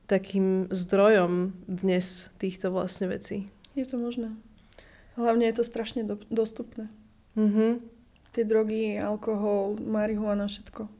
takým zdrojom dnes týchto vlastne vecí. Je to možné. Hlavne je to strašne do, dostupné. Mm-hmm tie drogy, alkohol, marihuana, všetko.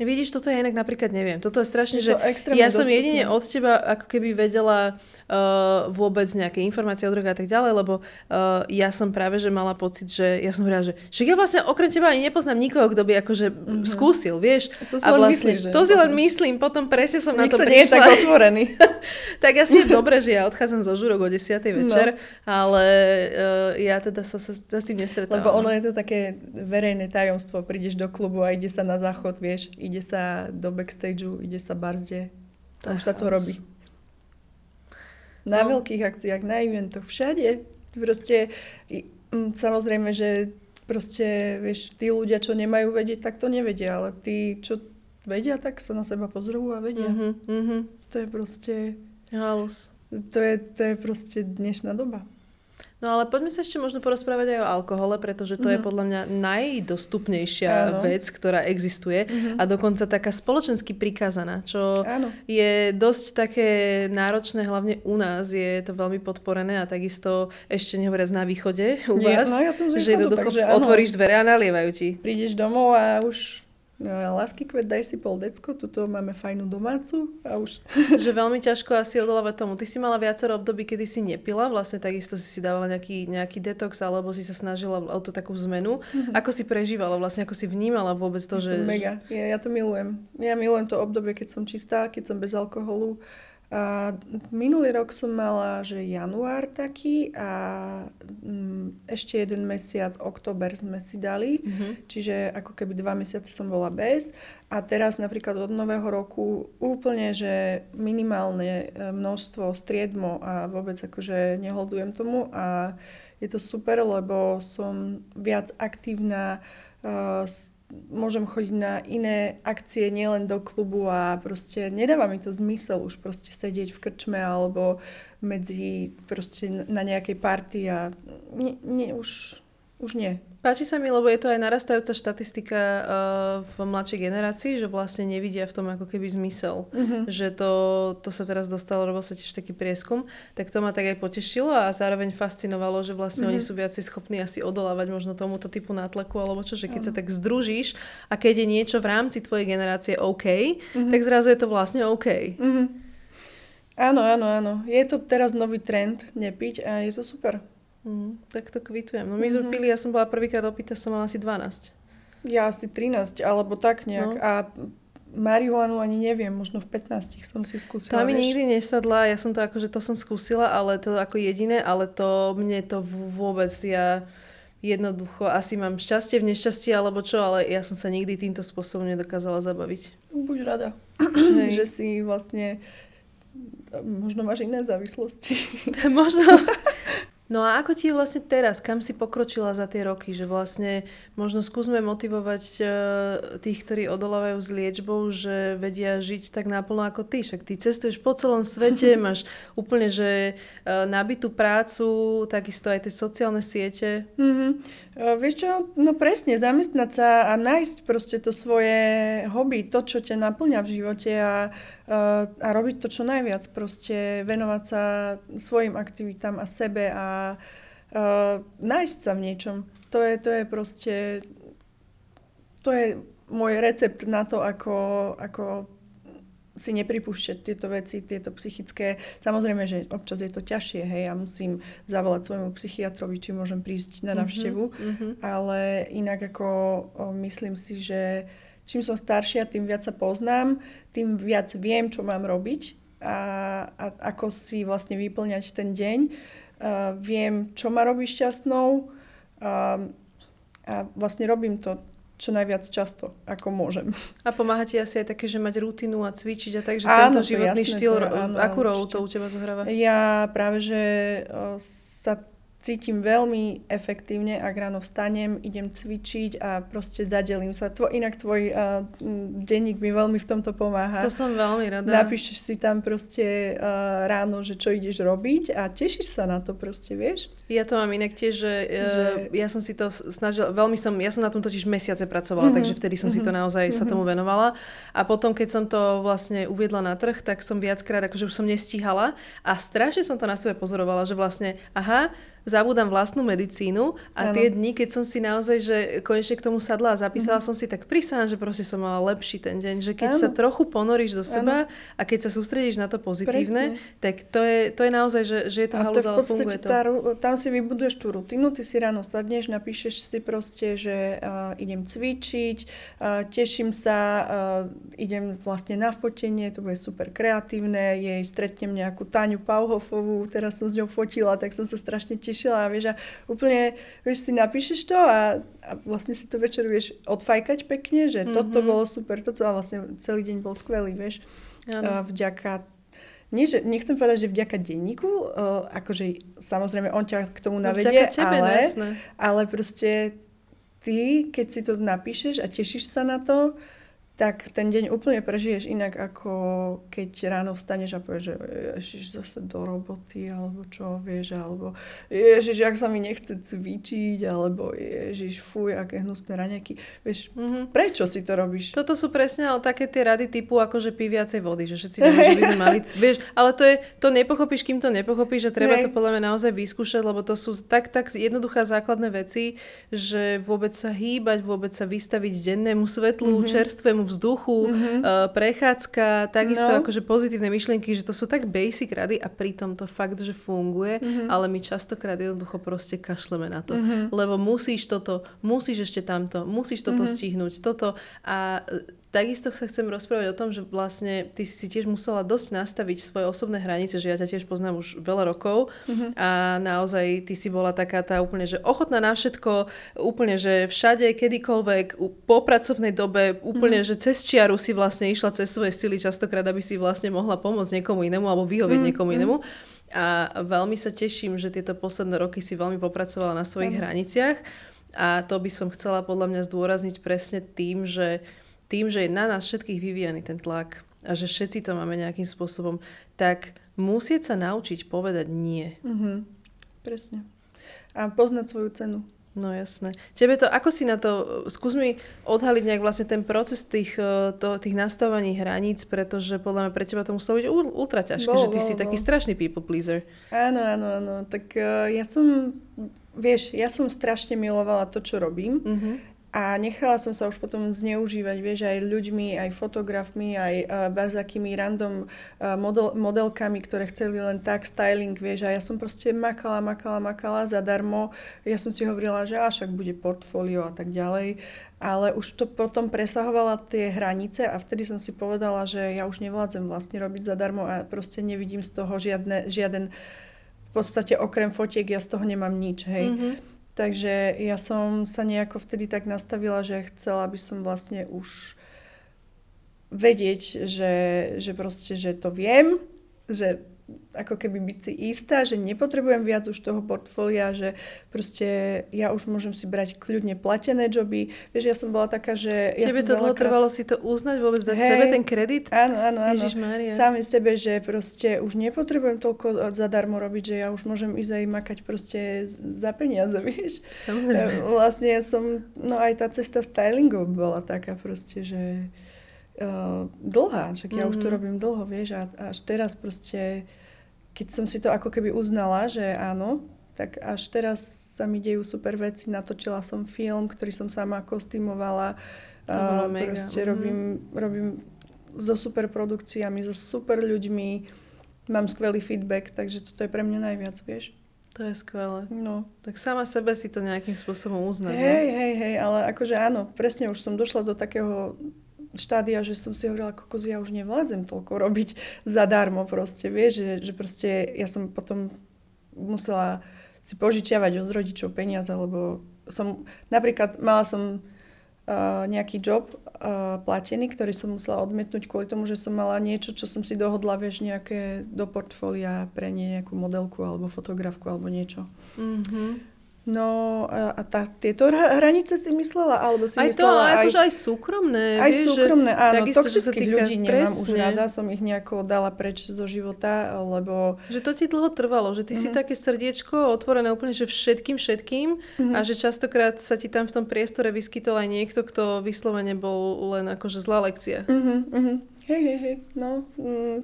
Vidíš, toto ja inak napríklad neviem. Toto je strašne, je že ja som jedine od teba ako keby vedela uh, vôbec nejaké informácie o drogách a tak ďalej, lebo uh, ja som práve, že mala pocit, že ja som hovorila, že však ja vlastne okrem teba ani nepoznám nikoho, kto by akože mm-hmm. skúsil, vieš. A to si a len vlastne, myslíš, že To si len myslím, potom presne som Nikto na to prišla. nie je tak otvorený. tak asi je dobré, že ja odchádzam zo žurok o 10. večer, no. ale uh, ja teda sa, sa, sa s tým nestretávam. Lebo ono je to také verejné tajomstvo. Prídeš do klubu a ide sa na záchod, vieš, ide sa do backstageu, ide sa barzde. To už sa to robí. Na no. veľkých akciách, na eventoch, všade. Proste, samozrejme, že proste, vieš, tí ľudia, čo nemajú vedieť, tak to nevedia, ale tí, čo vedia, tak sa na seba pozrú a vedia. Mm-hmm, To je proste... Halus. To je, to je proste dnešná doba. No ale poďme sa ešte možno porozprávať aj o alkohole, pretože to mm-hmm. je mhm. podľa mňa najdostupnejšia Áno. vec, ktorá existuje mm-hmm. a dokonca taká spoločensky prikázaná, čo Áno. je dosť také náročné, hlavne u nás je to veľmi podporené a takisto ešte nehovoriac na východe u vás, no, ja som že jednoducho otvoríš dvere a nalievajú ti. Prídeš domov a už No, lásky kvet, daj si pol decko, tuto máme fajnú domácu a už... že veľmi ťažko asi odolávať tomu. Ty si mala viacero období, kedy si nepila, vlastne takisto si si dávala nejaký, nejaký detox, alebo si sa snažila o tú takú zmenu. Mm-hmm. Ako si prežívala, vlastne ako si vnímala vôbec to, že... Mega, ja, ja to milujem. Ja milujem to obdobie, keď som čistá, keď som bez alkoholu A minulý rok som mala, že január taký a mm, ešte jeden mesiac, október sme si dali, mm-hmm. čiže ako keby dva mesiace som bola bez. A teraz napríklad od nového roku úplne, že minimálne e, množstvo striedmo a vôbec akože neholdujem tomu a je to super, lebo som viac aktívna, uh, môžem chodiť na iné akcie, nielen do klubu a proste nedáva mi to zmysel už proste sedieť v krčme alebo medzi proste na nejakej party a nie, nie, už, už nie. Páči sa mi, lebo je to aj narastajúca štatistika uh, v mladšej generácii, že vlastne nevidia v tom ako keby zmysel. Uh-huh. Že to, to sa teraz dostalo, lebo sa tiež taký prieskum. Tak to ma tak aj potešilo a zároveň fascinovalo, že vlastne uh-huh. oni sú viac schopní asi odolávať možno tomuto typu nátlaku, alebo čo, že keď uh-huh. sa tak združíš a keď je niečo v rámci tvojej generácie OK, uh-huh. tak zrazu je to vlastne OK. Uh-huh. Áno, áno, áno. Je to teraz nový trend nepiť a je to super. Mm, tak to kvitujem. No my mm-hmm. sme mhm. pili, ja som bola prvýkrát opýta, som mala asi 12. Ja asi 13, alebo tak nejak. No. A marihuanu ani neviem, možno v 15 som si skúsila. Tá mi nikdy nesadla, ja som to akože to som skúsila, ale to ako jediné, ale to mne to vôbec, ja jednoducho asi mám šťastie v nešťastí alebo čo, ale ja som sa nikdy týmto spôsobom nedokázala zabaviť. Buď rada, že si vlastne možno máš iné závislosti. možno, No a ako ti je vlastne teraz? Kam si pokročila za tie roky? Že vlastne možno skúsme motivovať uh, tých, ktorí odolávajú s liečbou, že vedia žiť tak naplno ako ty. Však ty cestuješ po celom svete, máš úplne že uh, nabitú prácu, takisto aj tie sociálne siete. Mm-hmm. Uh, vieš čo? No presne, zamestnať sa a nájsť proste to svoje hobby, to, čo ťa naplňa v živote a a robiť to čo najviac, proste venovať sa svojim aktivitám a sebe a uh, nájsť sa v niečom. To je, to je proste, to je môj recept na to, ako, ako si nepripúšťať tieto veci, tieto psychické. Samozrejme, že občas je to ťažšie, hej, ja musím zavolať svojmu psychiatrovi, či môžem prísť na mhm, návštevu, mm-hmm. ale inak ako myslím si, že čím som staršia, tým viac sa poznám, tým viac viem, čo mám robiť a, a ako si vlastne vyplňať ten deň. A viem, čo ma robí šťastnou a, a vlastne robím to čo najviac často, ako môžem. A pomáha ti asi aj také, že mať rutinu a cvičiť a tak, že áno, tento životný jasné, štýl, to, áno, akú rolu to u teba zohráva? Ja práve, že sa cítim veľmi efektívne, ak ráno vstanem, idem cvičiť a proste zadelím sa. Tvo, inak tvoj uh, denník mi veľmi v tomto pomáha. To som veľmi rada. Napíšeš si tam proste uh, ráno, že čo ideš robiť a tešíš sa na to proste, vieš? Ja to mám inak tiež, že, uh, že... ja som si to snažila, veľmi som, ja som na tom totiž mesiace pracovala, uh-huh. takže vtedy som uh-huh. si to mhm. naozaj uh-huh. sa mhm. tomu venovala. A potom, keď som to vlastne uviedla na trh, tak som viackrát, akože už som nestíhala a strašne som to na sebe pozorovala, že vlastne, aha, zabúdam vlastnú medicínu a ano. tie dni, keď som si naozaj, že konečne k tomu sadla a zapísala mm-hmm. som si, tak prísahám, že proste som mala lepší ten deň, že keď ano. sa trochu ponoríš do seba ano. a keď sa sústredíš na to pozitívne, Presne. tak to je, to je naozaj, že, že je to halúza, ale funguje to. Tá, tam si vybuduješ tú rutinu, ty si ráno sadneš, napíšeš si proste, že uh, idem cvičiť, uh, teším sa, uh, idem vlastne na fotenie, to bude super kreatívne, jej stretnem nejakú Táňu Pauhofovú, teraz som s ňou fotila, tak som sa strašne tešila tešila, vieš, a úplne, vieš, si napíšeš to a, a vlastne si to večer vieš odfajkať pekne, že mm-hmm. toto bolo super, toto a vlastne celý deň bol skvelý, vieš. A vďaka nie, že, nechcem povedať, že vďaka denníku, uh, akože samozrejme on ťa k tomu no, navedie, tebe, ale, ale proste ty, keď si to napíšeš a tešíš sa na to, tak ten deň úplne prežiješ inak, ako keď ráno vstaneš a povieš, že ježiš zase do roboty, alebo čo, vieš, alebo ježiš, jak sa mi nechce cvičiť, alebo ježiš, fuj, aké hnusné raňaky. Vieš, mm-hmm. prečo si to robíš? Toto sú presne ale také tie rady typu, ako že pí viacej vody, že všetci vieme, že by sme mali, vieš, ale to je, to nepochopíš, kým to nepochopíš, že treba Hej. to podľa mňa naozaj vyskúšať, lebo to sú tak, tak jednoduchá základné veci, že vôbec sa hýbať, vôbec sa vystaviť dennému svetlu, mm-hmm. čerstvému vzduchu, mm-hmm. uh, prechádzka, takisto no. akože pozitívne myšlienky, že to sú tak basic rady a pritom to fakt, že funguje, mm-hmm. ale my častokrát jednoducho proste kašleme na to. Mm-hmm. Lebo musíš toto, musíš ešte tamto, musíš toto mm-hmm. stihnúť, toto a takisto sa chcem rozprávať o tom, že vlastne ty si tiež musela dosť nastaviť svoje osobné hranice, že ja ťa tiež poznám už veľa rokov mm-hmm. a naozaj ty si bola taká tá úplne, že ochotná na všetko, úplne, že všade, kedykoľvek, po pracovnej dobe, úplne, mm-hmm. že cez čiaru si vlastne išla cez svoje sily častokrát, aby si vlastne mohla pomôcť niekomu inému alebo vyhovieť mm-hmm. niekomu inému. A veľmi sa teším, že tieto posledné roky si veľmi popracovala na svojich mm. hraniciach. A to by som chcela podľa mňa zdôrazniť presne tým, že tým, že je na nás všetkých vyvíjaný ten tlak a že všetci to máme nejakým spôsobom, tak musieť sa naučiť povedať nie. Mm-hmm. Presne. A poznať svoju cenu. No jasné. Tebe to, ako si na to, skús mi odhaliť nejak vlastne ten proces tých, e, to, tých nastavovaní hraníc, pretože podľa mňa pre teba to muselo byť ultra ťažké, bol, že ty bol, si bol. taký strašný people pleaser. Áno, áno, áno. Tak uh, ja som, vieš, ja som strašne milovala to, čo robím. Mm-hmm. A nechala som sa už potom zneužívať, vieš, aj ľuďmi, aj fotografmi, aj uh, barzakými random uh, model, modelkami, ktoré chceli len tak styling, vieš. A ja som proste makala, makala, makala zadarmo. Ja som si hovorila, že až ak bude portfólio a tak ďalej. Ale už to potom presahovala tie hranice a vtedy som si povedala, že ja už nevládzem vlastne robiť zadarmo a proste nevidím z toho žiadne, žiaden v podstate okrem fotiek ja z toho nemám nič, hej. Mm-hmm. Takže ja som sa nejako vtedy tak nastavila, že chcela by som vlastne už vedieť, že, že proste, že to viem, že ako keby byť si istá, že nepotrebujem viac už toho portfólia, že proste ja už môžem si brať kľudne platené joby. Vieš, ja som bola taká, že... Ja Tebe to dlho krát... trvalo si to uznať, vôbec dať hey, sebe ten kredit? Áno, áno, áno. Ježišmária. Sám sebe, že proste už nepotrebujem toľko zadarmo robiť, že ja už môžem ísť aj makať proste za peniaze, vieš. Samozrejme. Vlastne ja som, no aj tá cesta stylingov bola taká proste, že uh, dlhá, však ja mm-hmm. už to mhm. robím dlho, vieš, a až teraz proste keď som si to ako keby uznala, že áno, tak až teraz sa mi dejú super veci. Natočila som film, ktorý som sama kostýmovala. Mega. Proste mm-hmm. robím, robím so super produkciami, so super ľuďmi. Mám skvelý feedback, takže toto je pre mňa najviac, vieš. To je skvelé. No. Tak sama sebe si to nejakým spôsobom uznať. Hej, hej, hej, ale akože áno, presne už som došla do takého štádia, že som si hovorila, kokos, ja už nevládzem toľko robiť zadarmo proste, vieš, že, že proste ja som potom musela si požičiavať od rodičov peniaze, lebo som, napríklad mala som uh, nejaký job uh, platený, ktorý som musela odmietnúť kvôli tomu, že som mala niečo, čo som si dohodla, vieš, nejaké do portfólia pre nejakú modelku alebo fotografku alebo niečo. Mm-hmm. No a, tá, tieto hranice si myslela? Alebo si aj myslela to, aj, akože aj súkromné. Aj vieš, súkromné, áno. Takisto, Toxických ľudí nemám presne. už rada, som ich nejako dala preč zo života, lebo... Že to ti dlho trvalo, že ty mm-hmm. si mhm. také srdiečko otvorené úplne, že všetkým, všetkým mm-hmm. a že častokrát sa ti tam v tom priestore vyskytol aj niekto, kto vyslovene bol len akože zlá lekcia. Mm-hmm, Hej, hej, hej, no. Mm.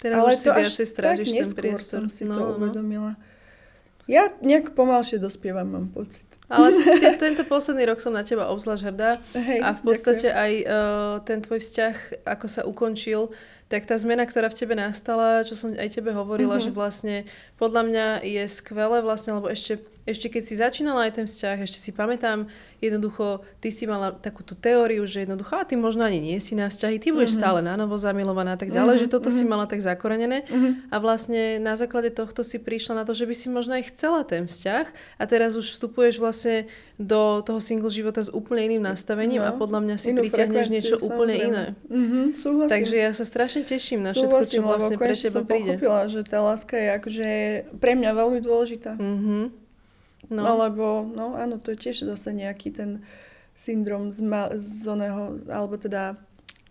Teraz Ale už si viacej strážiš ten priestor. som si no, to no. uvedomila. No. Ja nejak pomalšie dospievam, mám pocit. Ale t- tento posledný rok som na teba obzvlášť hrdá Hej, a v podstate ďakujem. aj uh, ten tvoj vzťah, ako sa ukončil, tak tá zmena, ktorá v tebe nastala, čo som aj tebe hovorila, mm-hmm. že vlastne podľa mňa je skvelé vlastne, lebo ešte, ešte keď si začínala aj ten vzťah, ešte si pamätám, jednoducho ty si mala takú tú teóriu, že jednoducho, a ty možno ani nie si na vzťahy, ty budeš mm-hmm. stále na novo zamilovaná a tak ďalej, mm-hmm. že toto mm-hmm. si mala tak zakorenené mm-hmm. a vlastne na základe tohto si prišla na to, že by si možno aj chcela ten vzťah a teraz už vstupuješ vlastne do toho single života s úplne iným nastavením no, a podľa mňa si pritiahneš niečo samozrejme. úplne iné. Mm-hmm, súhlasím. Takže ja sa strašne teším na všetko, čo vlastne pre teba som príde. pochopila, že tá láska je akože pre mňa veľmi dôležitá. Mm-hmm. No. Alebo, no áno, to je tiež zase nejaký ten syndrom z, ma- z oného, alebo teda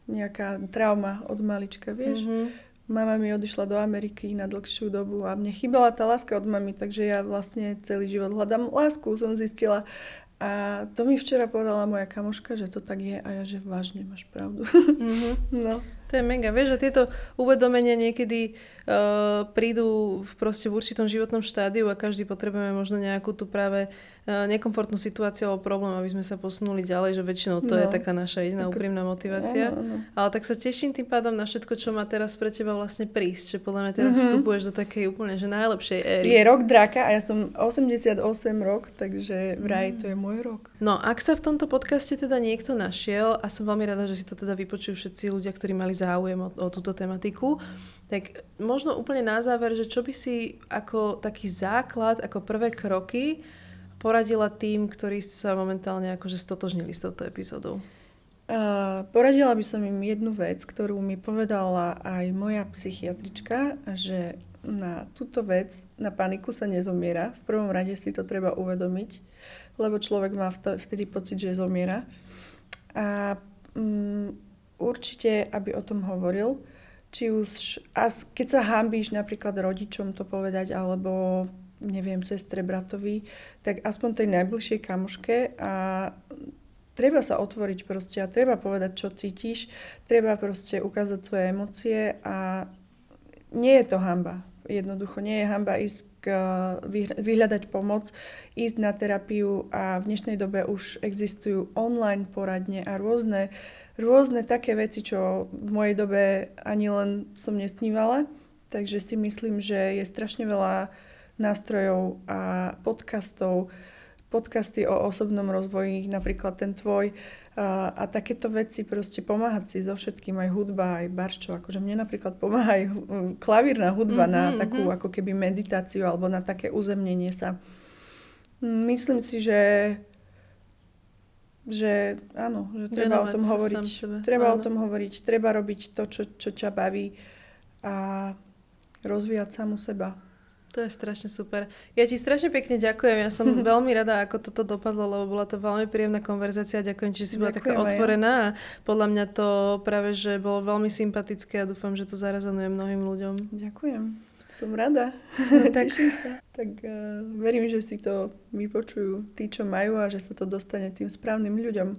nejaká trauma od malička, vieš. Mm-hmm. Mama mi odišla do Ameriky na dlhšiu dobu a mne chýbala tá láska od mamy, takže ja vlastne celý život hľadám lásku, som zistila. A to mi včera povedala moja kamoška, že to tak je a ja, že vážne máš pravdu. Mm-hmm. no. To je mega. Vieš, že tieto uvedomenia niekedy uh, prídu v, proste v určitom životnom štádiu a každý potrebujeme možno nejakú tú práve nekomfortnú situáciu alebo problém, aby sme sa posunuli ďalej, že väčšinou to no. je taká naša jediná úprimná motivácia. Áno, áno. Ale tak sa teším tým pádom na všetko, čo má teraz pre teba vlastne prísť. Že podľa mňa teraz mm-hmm. vstupuješ do takej úplne že najlepšej éry. Je rok draka a ja som 88 rok, takže vraj mm. to je môj rok. No, ak sa v tomto podcaste teda niekto našiel, a som veľmi rada, že si to teda vypočujú všetci ľudia, ktorí mali záujem o, o túto tematiku, tak možno úplne na záver, že čo by si ako taký základ, ako prvé kroky poradila tým, ktorí sa momentálne akože stotožnili s touto epizódou? Uh, poradila by som im jednu vec, ktorú mi povedala aj moja psychiatrička, že na túto vec, na paniku sa nezomiera. V prvom rade si to treba uvedomiť, lebo človek má vtedy pocit, že zomiera. A um, určite, aby o tom hovoril, či už, keď sa hambíš napríklad rodičom to povedať, alebo neviem, sestre, bratovi, tak aspoň tej najbližšej kamoške a treba sa otvoriť proste a treba povedať, čo cítiš, treba proste ukázať svoje emócie a nie je to hamba. Jednoducho nie je hamba ísť k, vyhľadať pomoc, ísť na terapiu a v dnešnej dobe už existujú online poradne a rôzne, rôzne také veci, čo v mojej dobe ani len som nesnívala. Takže si myslím, že je strašne veľa nástrojov a podcastov, podcasty o osobnom rozvoji, napríklad ten tvoj a, a takéto veci proste pomáhať si so všetkým, aj hudba, aj barčo. Akože mne napríklad pomáha aj klavírna hudba mm-hmm, na mhm, takú mm-hmm. ako keby meditáciu alebo na také uzemnenie sa. Myslím si, že že áno, že treba Venovať o tom hovoriť. Treba áno. o tom hovoriť, treba robiť to, čo, čo ťa baví a rozvíjať samu seba. To je strašne super. Ja ti strašne pekne ďakujem. Ja som veľmi rada, ako toto dopadlo, lebo bola to veľmi príjemná konverzácia. Ďakujem, že si bola ďakujem taká otvorená. Ja. A podľa mňa to práve, že bolo veľmi sympatické a dúfam, že to zarazonuje mnohým ľuďom. Ďakujem. Som rada. No, tak... Teším sa. Tak uh, verím, že si to vypočujú tí, čo majú a že sa to dostane tým správnym ľuďom.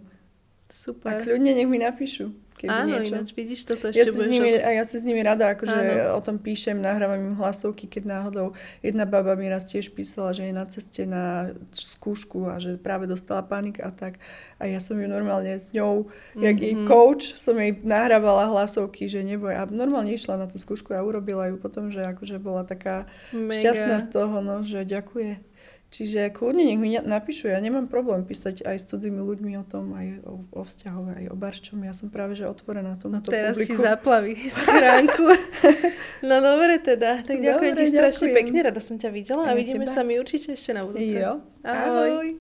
Super. A kľudne nech mi napíšu. Keby Áno, niečo. ináč vidíš, toto ešte ja si, s nimi, a ja si s nimi rada akože o tom píšem, nahrávam im hlasovky, keď náhodou jedna baba mi raz tiež písala, že je na ceste na skúšku a že práve dostala panik a tak. A ja som ju normálne s ňou, mm-hmm. jak jej mhm. coach, som jej nahrávala hlasovky, že neboj. A normálne išla na tú skúšku a urobila ju potom, že akože bola taká Mega. šťastná z toho, no, že ďakuje. Čiže kľudne nech mi napíšu, ja nemám problém písať aj s cudzími ľuďmi o tom, aj o, o vzťahoch, aj o barščom. Ja som práve že otvorená tomuto no teraz publiku. si zaplaví schránku. no dobre teda, tak ďakujem dobre, ti strašne ďakujem. pekne, rada som ťa videla a vidíme teba. sa mi určite ešte na budúce. Jo. Ahoj. Ahoj.